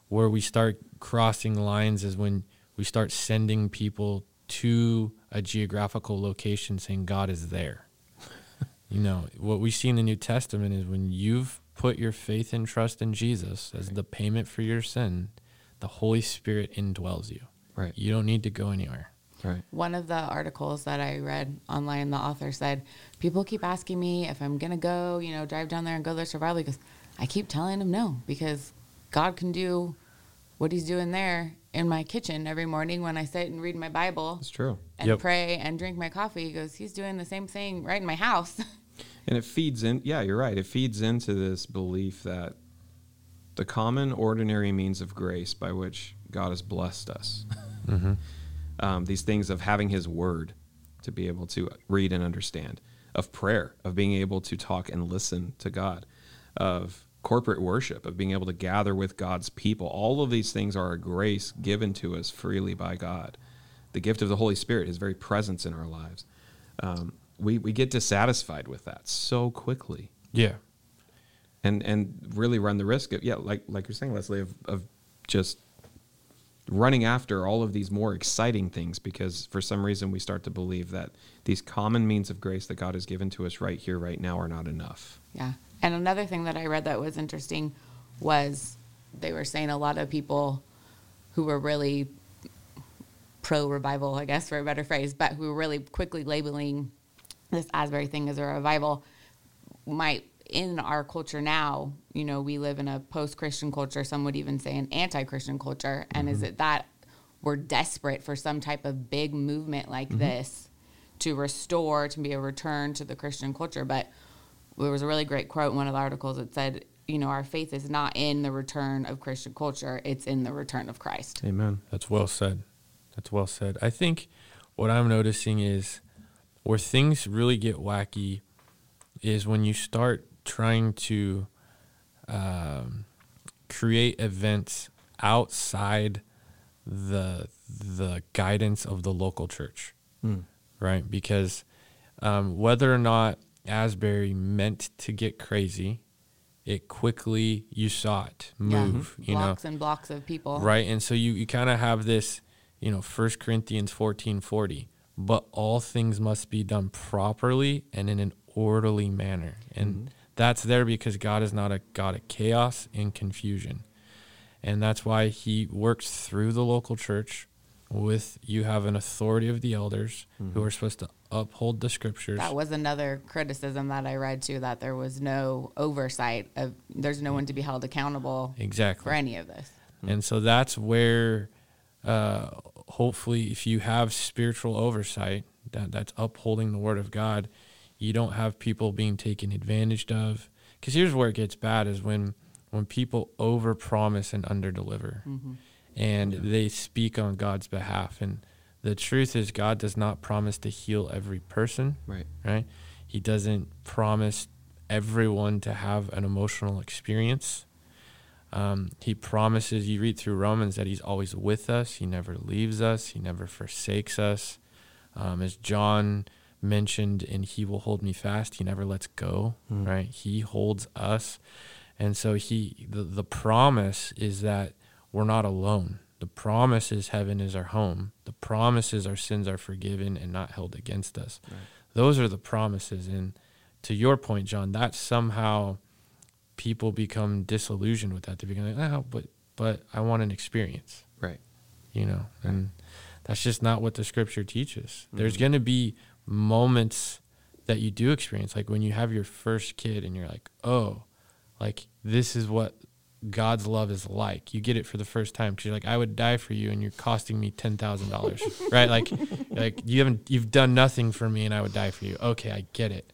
where we start crossing lines is when we start sending people to a geographical location saying God is there. you know, what we see in the New Testament is when you've put your faith and trust in Jesus as right. the payment for your sin, the Holy Spirit indwells you. Right. You don't need to go anywhere. Right. One of the articles that I read online, the author said, people keep asking me if I'm going to go, you know, drive down there and go to survival because I keep telling them no because God can do what he's doing there in my kitchen every morning when I sit and read my Bible. It's true. And yep. pray and drink my coffee. He goes, he's doing the same thing right in my house. and it feeds in, yeah, you're right. It feeds into this belief that the common, ordinary means of grace by which God has blessed us. Mm-hmm um, these things of having His Word to be able to read and understand, of prayer, of being able to talk and listen to God, of corporate worship, of being able to gather with God's people. All of these things are a grace given to us freely by God. The gift of the Holy Spirit, His very presence in our lives. Um, we, we get dissatisfied with that so quickly. Yeah. And and really run the risk of yeah, like like you're saying, Leslie, of, of just running after all of these more exciting things because for some reason we start to believe that these common means of grace that God has given to us right here, right now, are not enough. Yeah. And another thing that I read that was interesting was they were saying a lot of people who were really pro revival, I guess for a better phrase, but who were really quickly labeling this Asbury thing as a revival might in our culture now, you know, we live in a post Christian culture, some would even say an anti Christian culture. And mm-hmm. is it that we're desperate for some type of big movement like mm-hmm. this to restore, to be a return to the Christian culture? But there was a really great quote in one of the articles that said, you know, our faith is not in the return of Christian culture, it's in the return of Christ. Amen. That's well said. That's well said. I think what I'm noticing is where things really get wacky is when you start trying to um, create events outside the the guidance of the local church, mm. right? Because um, whether or not Asbury meant to get crazy, it quickly you saw it move. Yeah. You blocks know, and blocks of people, right? And so you you kind of have this, you know, First Corinthians fourteen forty. But all things must be done properly and in an orderly manner. And mm-hmm that's there because God is not a God of chaos and confusion. And that's why he works through the local church with you have an authority of the elders mm-hmm. who are supposed to uphold the scriptures. That was another criticism that I read too that there was no oversight of there's no one to be held accountable exactly for any of this. Mm-hmm. And so that's where uh, hopefully if you have spiritual oversight that that's upholding the word of God, you don't have people being taken advantage of. Because here's where it gets bad: is when when people overpromise and underdeliver, mm-hmm. And they speak on God's behalf. And the truth is, God does not promise to heal every person. Right. Right. He doesn't promise everyone to have an emotional experience. Um, he promises, you read through Romans, that He's always with us. He never leaves us. He never forsakes us. Um, as John mentioned and he will hold me fast he never lets go mm. right he holds us and so he the, the promise is that we're not alone. The promise is heaven is our home. The promise is our sins are forgiven and not held against us. Right. those are the promises. And to your point john that somehow people become disillusioned with that. They become like oh but but i want an experience. Right. You know and that's just not what the scripture teaches. Mm-hmm. there's going to be moments that you do experience. Like when you have your first kid and you're like oh like this is what god's love is like. You get it for the first time because you're like i would die for you and you're costing me $10000 right? Like like you haven't you've done nothing for me and i would die for you. Okay i get it.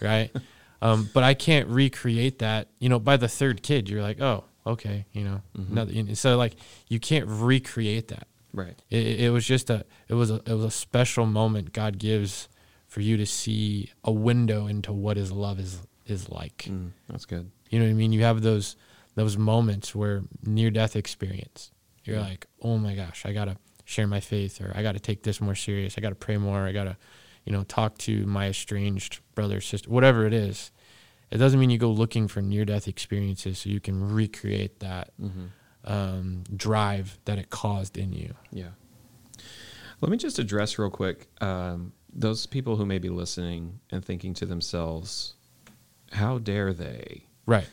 Right? Um, but i can't recreate that you know by the third kid you're like oh okay you know? Mm-hmm. nothing, so like you can't recreate that. Right. It, it was just a it was a it was a special moment god gives for you to see a window into what his love is is like. Mm, that's good. You know what I mean? You have those those moments where near death experience. You're yeah. like, oh my gosh, I gotta share my faith, or I gotta take this more serious. I gotta pray more. I gotta, you know, talk to my estranged brother, sister, whatever it is. It doesn't mean you go looking for near death experiences so you can recreate that mm-hmm. um, drive that it caused in you. Yeah. Let me just address real quick um, those people who may be listening and thinking to themselves, how dare they? Right.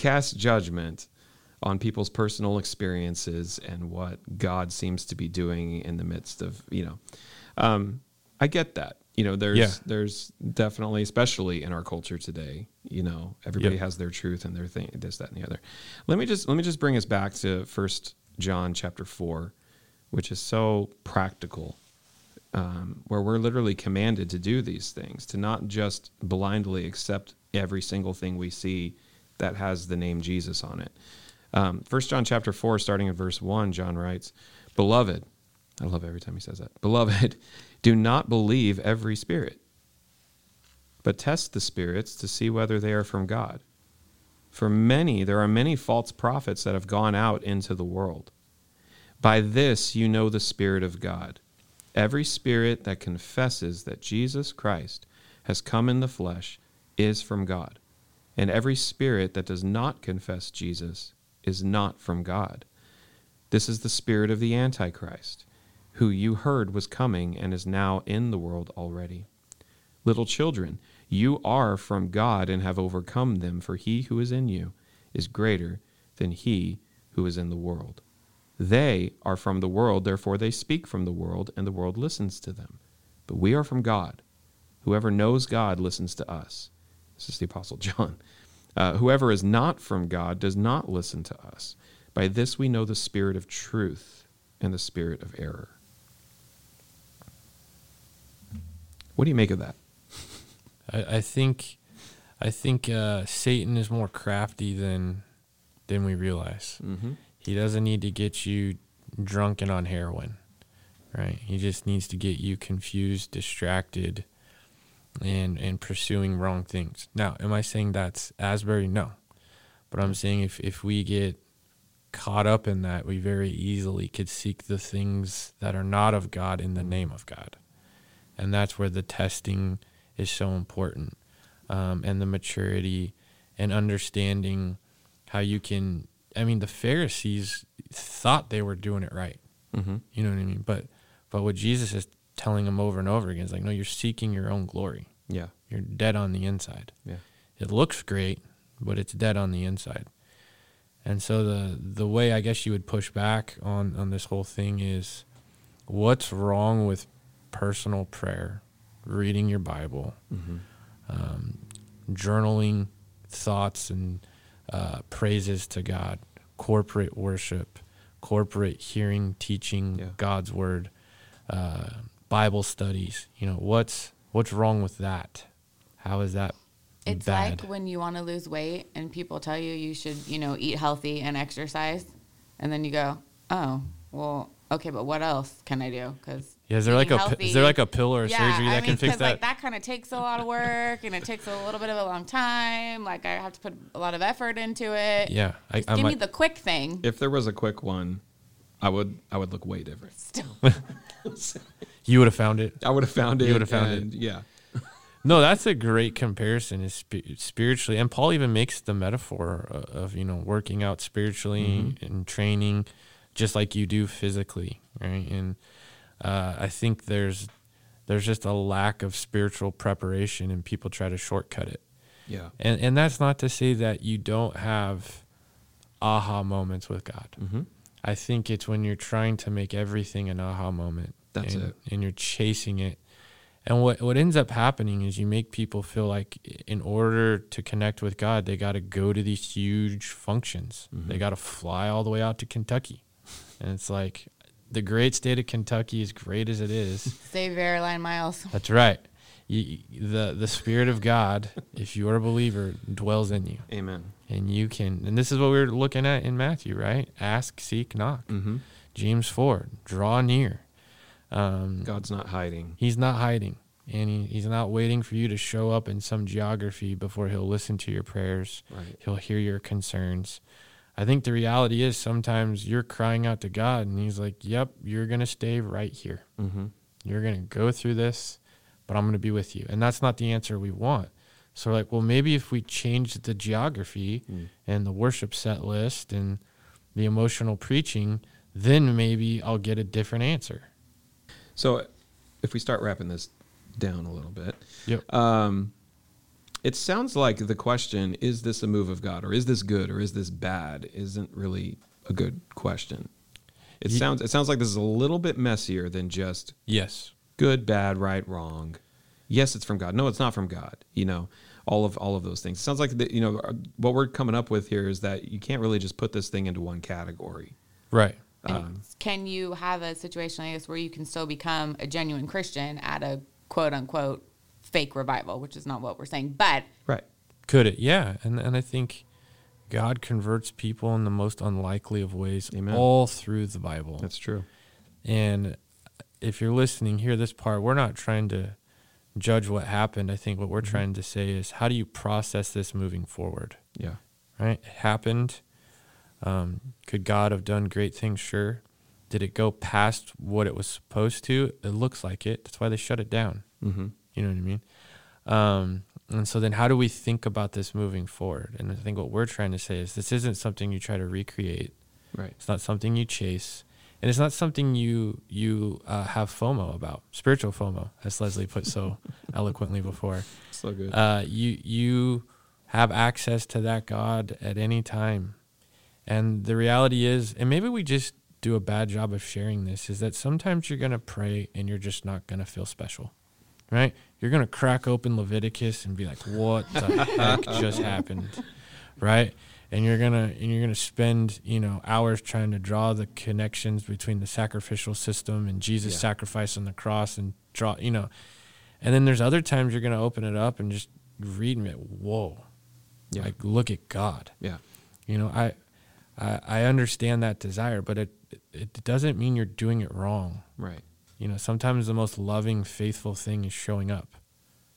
Cast judgment on people's personal experiences and what God seems to be doing in the midst of, you know, um, I get that. You know, there's Yeah. there's definitely, especially in our culture today, you know, everybody Yep. has their truth and their thing, this, that, and the other. Let me just let me just bring us back to First John chapter four, which is so practical, um, where we're literally commanded to do these things, to not just blindly accept every single thing we see that has the name Jesus on it. Um, First John chapter four, starting in verse one, John writes, "Beloved." I love every time he says that. Beloved, do not believe every spirit, but test the spirits to see whether they are from God. For many, there are many false prophets that have gone out into the world. By this you know the Spirit of God. Every spirit that confesses that Jesus Christ has come in the flesh is from God. And every spirit that does not confess Jesus is not from God. This is the spirit of the Antichrist, who you heard was coming and is now in the world already. Little children, you are from God and have overcome them, for he who is in you is greater than he who is in the world. They are from the world, therefore they speak from the world, and the world listens to them. But we are from God. Whoever knows God listens to us. This is the Apostle John. Uh, whoever is not from God does not listen to us. By this we know the spirit of truth and the spirit of error. What do you make of that? I, I think, I think uh, Satan is more crafty than than we realize. Mm-hmm. He doesn't need to get you drunk and on heroin, right? He just needs to get you confused, distracted, and and pursuing wrong things. Now, am I saying that's Asbury? No, but I'm saying if if we get caught up in that, we very easily could seek the things that are not of God in the name of God, and that's where the testing is so important, um, and the maturity and understanding how you can. I mean, the Pharisees thought they were doing it right. Mm-hmm. You know what I mean? But but what Jesus is telling them over and over again It's like, no, you're seeking your own glory. Yeah. You're dead on the inside. Yeah. It looks great, but it's dead on the inside. And so the the way I guess you would push back on on this whole thing is what's wrong with personal prayer, reading your Bible, Mm-hmm. um, journaling thoughts and uh, praises to God, corporate worship, corporate hearing, teaching Yeah. God's word, uh, Bible studies. You know what's what's wrong with that? How is that It's bad? like when you want to lose weight and people tell you you should, you know, eat healthy and exercise, and then you go, oh, well, okay, but what else can I do? Because yeah, is there like a pi- is there like a pill or a surgery that can fix that? Like that kind of takes a lot of work and it takes a little bit of a long time. Like I have to put a lot of effort into it. yeah, I, Just I give me might, the quick thing. If there was a quick one, I would I would look way different. Still, you would have found it. I would have found it. You would have found it. Yeah. No, that's a great comparison. Is spi- spiritually, and Paul even makes the metaphor of, of you know working out spiritually and training, just like you do physically, right? And uh, I think there's there's just a lack of spiritual preparation, and people try to shortcut it. Yeah. And and that's not to say that you don't have aha moments with God. Mm-hmm. I think it's when you're trying to make everything an aha moment. That's and, it. And you're chasing it. And what what ends up happening is you make people feel like in order to connect with God, they got to go to these huge functions. Mm-hmm. They got to fly all the way out to Kentucky. And it's like the great state of Kentucky, as great as it is, save airline miles. that's right. You, the the Spirit of God, if you are a believer, dwells in you, Amen. and you can. And this is what we are looking at in Matthew, right? Ask, seek, knock. Mm-hmm. James four, draw near. Um, God's not hiding. He's not hiding, and he, he's not waiting for you to show up in some geography before he'll listen to your prayers. Right. He'll hear your concerns. I think the reality is sometimes you're crying out to God, and He's like, "Yep, you're gonna stay right here. Mm-hmm. You're gonna go through this, but I'm gonna be with you." And that's not the answer we want. So, we're like, well, maybe if we changed the geography Mm. and the worship set list and the emotional preaching, then maybe I'll get a different answer. So, if we start wrapping this down a little bit, Yep. um, it sounds like the question is this a move of God or is this good or is this bad isn't really a good question. It Ye- sounds it sounds like this is a little bit messier than just yes. good, bad, right, wrong. Yes, it's from God. No, it's not from God. You know, all of all of those things. It sounds like the, you know what we're coming up with here is that you can't really just put this thing into one category. Right. And Um, can you have a situation like this where you can still become a genuine Christian at a quote unquote fake revival, which is not what we're saying, but Right. Could it? Yeah. And and I think God converts people in the most unlikely of ways Amen. all through the Bible. That's true. And if you're listening, hear this part. We're not trying to judge what happened. I think what we're trying to say is how do you process this moving forward? Yeah. Right? It happened. Um, could God have done great things? Sure. Did it go past what it was supposed to? It looks like it. That's why they shut it down. Mm-hmm. You know what I mean? Um, and so then how do we think about this moving forward? And I think what we're trying to say is this isn't something you try to recreate. Right. It's not something you chase, and it's not something you you uh, have FOMO about. Spiritual FOMO, as Leslie put so eloquently before. So good. Uh, you you have access to that God at any time, and the reality is, and maybe we just do a bad job of sharing this, is that sometimes you're gonna pray and you're just not gonna feel special, right? You're gonna crack open Leviticus and be like, "What the heck just happened?" right? And you're gonna and you're gonna spend you know hours trying to draw the connections between the sacrificial system and Jesus' Yeah. sacrifice on the cross and draw you know, and then there's other times you're gonna open it up and just read like, "Whoa!" Yeah. Like look at God. yeah. You know, I, I I understand that desire, but it it doesn't mean you're doing it wrong. Right. You know, sometimes the most loving, faithful thing is showing up,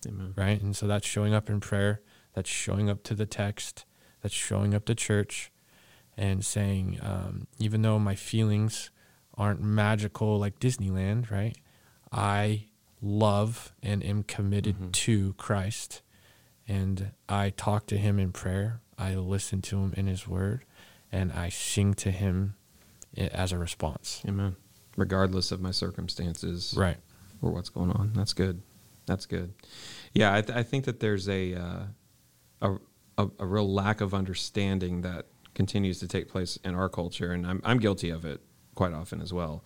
Amen. right? And so that's showing up in prayer, that's showing up to the text, that's showing up to church, and saying, um, even though my feelings aren't magical like Disneyland, right? I love and am committed Mhm. to Christ, and I talk to Him in prayer. I listen to Him in His Word, and I sing to Him as a response. Amen. Regardless of my circumstances. Right. or what's going on. That's good. That's good. Yeah, I, th- I think that there's a, uh, a a a real lack of understanding that continues to take place in our culture, and I'm I'm guilty of it quite often as well,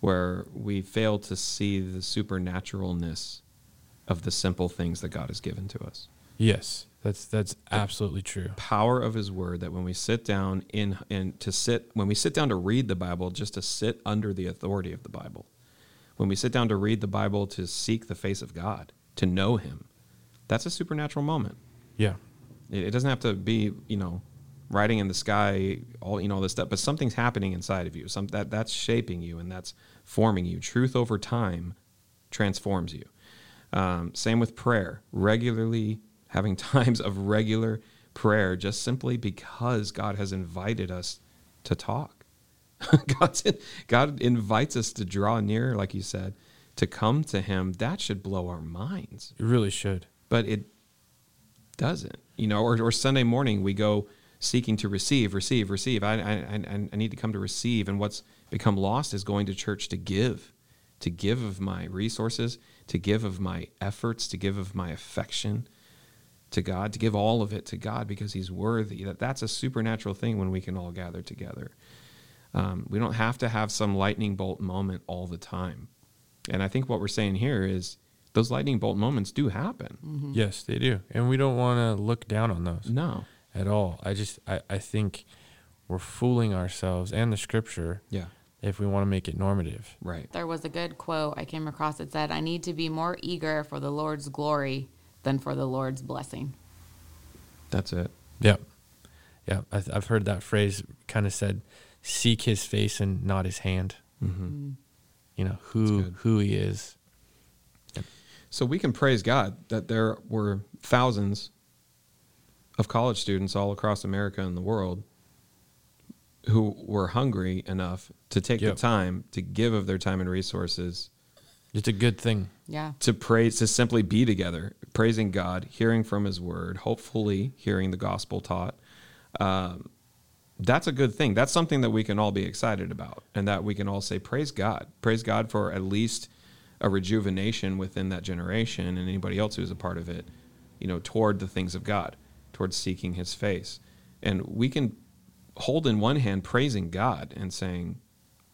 where we fail to see the supernaturalness of the simple things that God has given to us. Yes, that's that's absolutely true. Power of His Word that when we sit down in and to sit when we sit down to read the Bible, just to sit under the authority of the Bible when we sit down to read the Bible to seek the face of God, to know Him, that's a supernatural moment. Yeah. It, it doesn't have to be, you know, writing in the sky, all you know, all this stuff, but something's happening inside of you. Some that that's shaping you and that's forming you. Truth over time transforms you. Um, same with prayer. Regularly having times of regular prayer, just simply because God has invited us to talk. God's in, God invites us to draw near, like you said, to come to Him. That should blow our minds, It really should. but it doesn't. You know, or, or Sunday morning we go seeking to receive, receive, receive. I, I, I, I need to come to receive, and what's become lost is going to church to give, to give of my resources, to give of my efforts, to give of my affection to God, to give all of it to God because He's worthy. That that's a supernatural thing when we can all gather together. Um, we don't have to have some lightning bolt moment all the time. And I think what we're saying here is those lightning bolt moments do happen. Yes, they do. And we don't want to look down on those No. at all. I just I, I think we're fooling ourselves and the scripture Yeah. if we want to make it normative. Right. There was a good quote I came across that said, I need to be more eager for the Lord's glory than for the Lord's blessing. That's it. Yep. Yeah, I, I've heard that phrase kind of said, "Seek His face and not His hand." hmm You know who who He is. So we can praise God that there were thousands of college students all across America and the world who were hungry enough to take Yep. the time to give of their time and resources It's a good thing. Yeah. to praise to simply be together praising god hearing from his word hopefully hearing the gospel taught um, that's a good thing. That's something that we can all be excited about, and that we can all say, "Praise God! Praise God for at least a rejuvenation within that generation and anybody else who's a part of it, you know, toward the things of God, towards seeking His face." And we can hold in one hand praising God and saying,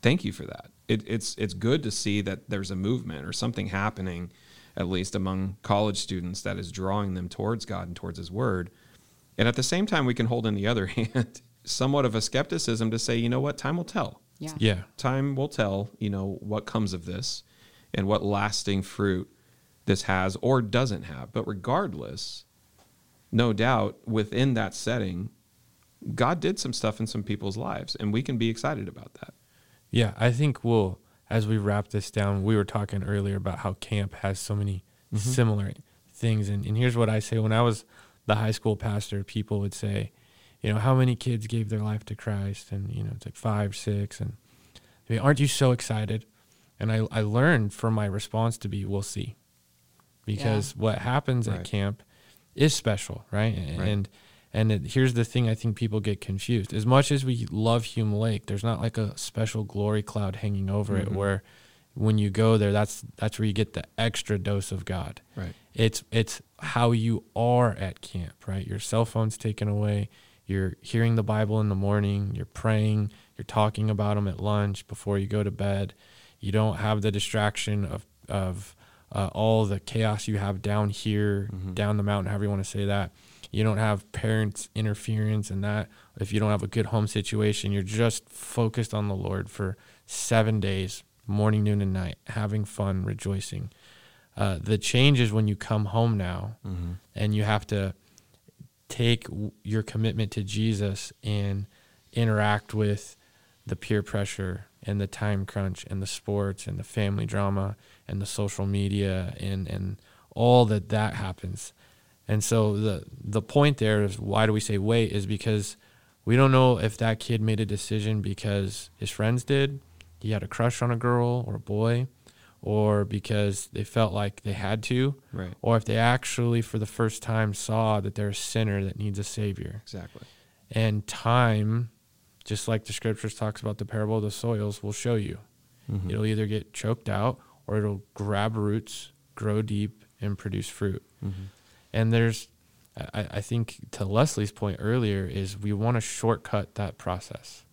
"Thank you for that." It, it's it's good to see that there's a movement or something happening, at least among college students, that is drawing them towards God and towards His Word. And at the same time, we can hold in the other hand somewhat of a skepticism to say, you know what, time will tell. Yeah. Yeah. Time will tell, you know, what comes of this and what lasting fruit this has or doesn't have. But regardless, no doubt within that setting, God did some stuff in some people's lives, and we can be excited about that. Yeah, I think we'll as we wrap this down, we were talking earlier about how camp has so many Mm-hmm. similar things and, and here's what I say when I was the high school pastor, people would say, you know, how many kids gave their life to Christ? And, you know, it's like five, six. And I mean, aren't you so excited? And I, I learned from my response to be, we'll see. Because what happens Right. at camp is special, right? Right. And and it, here's the thing I think people get confused. As much as we love Hume Lake, there's not like a special glory cloud hanging over it Mhm. where when you go there, that's that's where you get the extra dose of God. Right. It's it's how you are at camp, right? Your cell phone's taken away. You're hearing the Bible in the morning. You're praying. You're talking about them at lunch before you go to bed. You don't have the distraction of of uh, all the chaos you have down here, Mhm. down the mountain, however you want to say that. You don't have parents' interference in that. If you don't have a good home situation, you're just focused on the Lord for seven days, morning, noon, and night, having fun, rejoicing. Uh, the change is when you come home now Mm-hmm. and you have to take w- your commitment to Jesus and interact with the peer pressure and the time crunch and the sports and the family drama and the social media and, and all that that happens. And so the the point there is why do we say wait is because we don't know if that kid made a decision because his friends did, he had a crush on a girl or a boy, or because they felt like they had to, Right. or if they actually for the first time saw that they're a sinner that needs a savior. Exactly. And time, just like the scriptures talks about the parable of the soils, will show you. Mhm. It'll either get choked out or it'll grab roots, grow deep, and produce fruit. Mhm. And there's, I, I think to Leslie's point earlier, is we want to shortcut that process,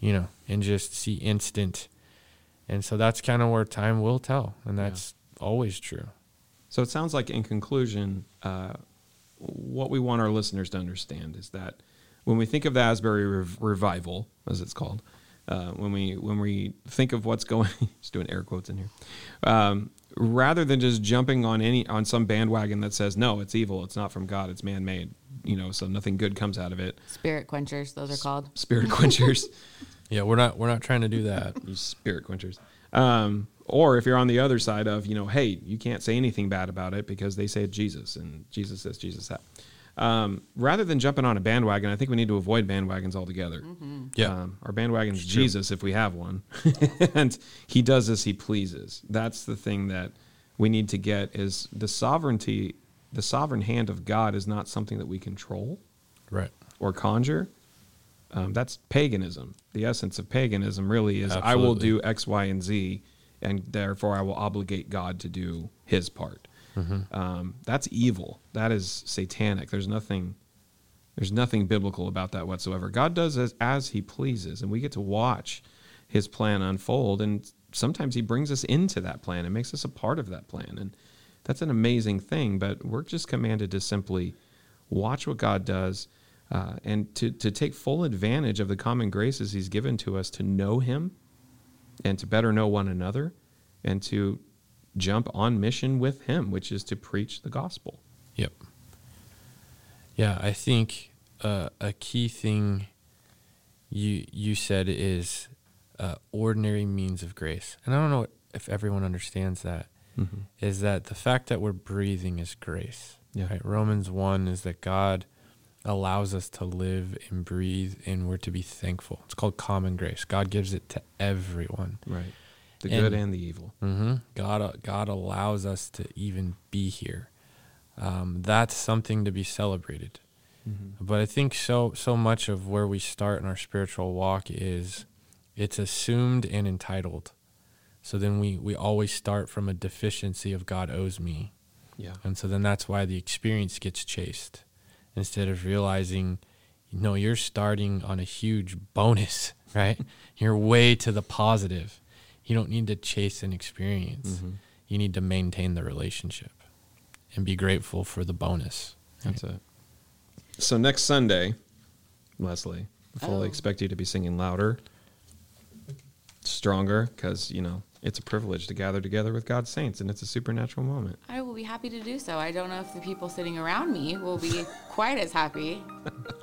you know, and just see instant. And so that's kind of where time will tell. And Yeah. that's always true. So it sounds like, in conclusion, uh, what we want our listeners to understand is that when we think of the Asbury Rev- Revival, as it's called, uh, when we when we think of what's going, just doing air quotes in here, um, rather than just jumping on any on some bandwagon that says no, it's evil, it's not from God, it's man made, you know, so nothing good comes out of it. Spirit quenchers, those are called. Spirit quenchers. Yeah, we're not we're not trying to do that. you spirit quenchers. Um, or if you're on the other side of, you know, hey, you can't say anything bad about it because they say Jesus and Jesus says Jesus that. Um, rather than jumping on a bandwagon, I think we need to avoid bandwagons altogether. Yeah. Um, our bandwagon's It's true. Jesus if we have one. and he does as he pleases. That's the thing that we need to get is the sovereignty, the sovereign hand of God is not something that we control Right. or conjure. Um, that's paganism. The essence of paganism really is I will do X, Y, and Z, and therefore I will obligate God to do His part. Um, that's evil. That is satanic. There's nothing. There's nothing biblical about that whatsoever. God does as, as He pleases, and we get to watch His plan unfold. And sometimes He brings us into that plan and makes us a part of that plan, and that's an amazing thing. But we're just commanded to simply watch what God does, uh, and to to take full advantage of the common graces He's given to us to know Him, and to better know one another, and to jump on mission with Him, which is to preach the gospel. Yep. Yeah, I think uh, a key thing you you said is uh, ordinary means of grace, and I don't know if everyone understands that. Is that the fact that we're breathing is grace? Yeah. Right? Romans one is that God allows us to live and breathe, and we're to be thankful. It's called common grace. God gives it to everyone. Right. The And- good and the evil. hmm God, God allows us to even be here. Um, that's something to be celebrated. Mm-hmm. But I think so so much of where we start in our spiritual walk is it's assumed and entitled. So then we we always start from a deficiency of God owes me. Yeah. And so then that's why the experience gets chased instead of realizing you know you're starting on a huge bonus, right? you're way to the positive. You don't need to chase an experience. Mm-hmm. You need to maintain the relationship and be grateful for the bonus. That's it. So next Sunday, Leslie, I fully oh. expect you to be singing louder, stronger, because you know it's a privilege to gather together with God's saints, and it's a supernatural moment. I will be happy to do so. I don't know if the people sitting around me will be quite as happy.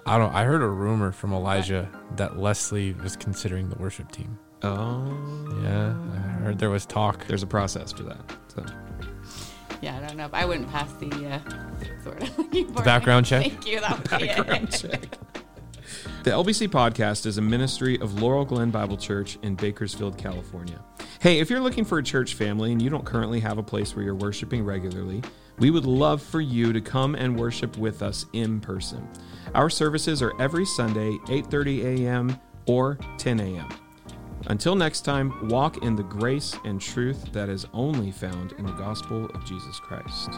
I don't. I heard a rumor from Elijah that Leslie was considering the worship team. Oh, yeah. I heard there was talk. There's a process for that. So. Yeah, I don't know. If I wouldn't pass the uh, sort of the background check. Thank you. That background check. The LBC podcast is a ministry of Laurel Glen Bible Church in Bakersfield, California. Hey, if you're looking for a church family and you don't currently have a place where you're worshiping regularly, we would love for you to come and worship with us in person. Our services are every Sunday, 8:30 a.m. or 10 a.m. Until next time, walk in the grace and truth that is only found in the gospel of Jesus Christ.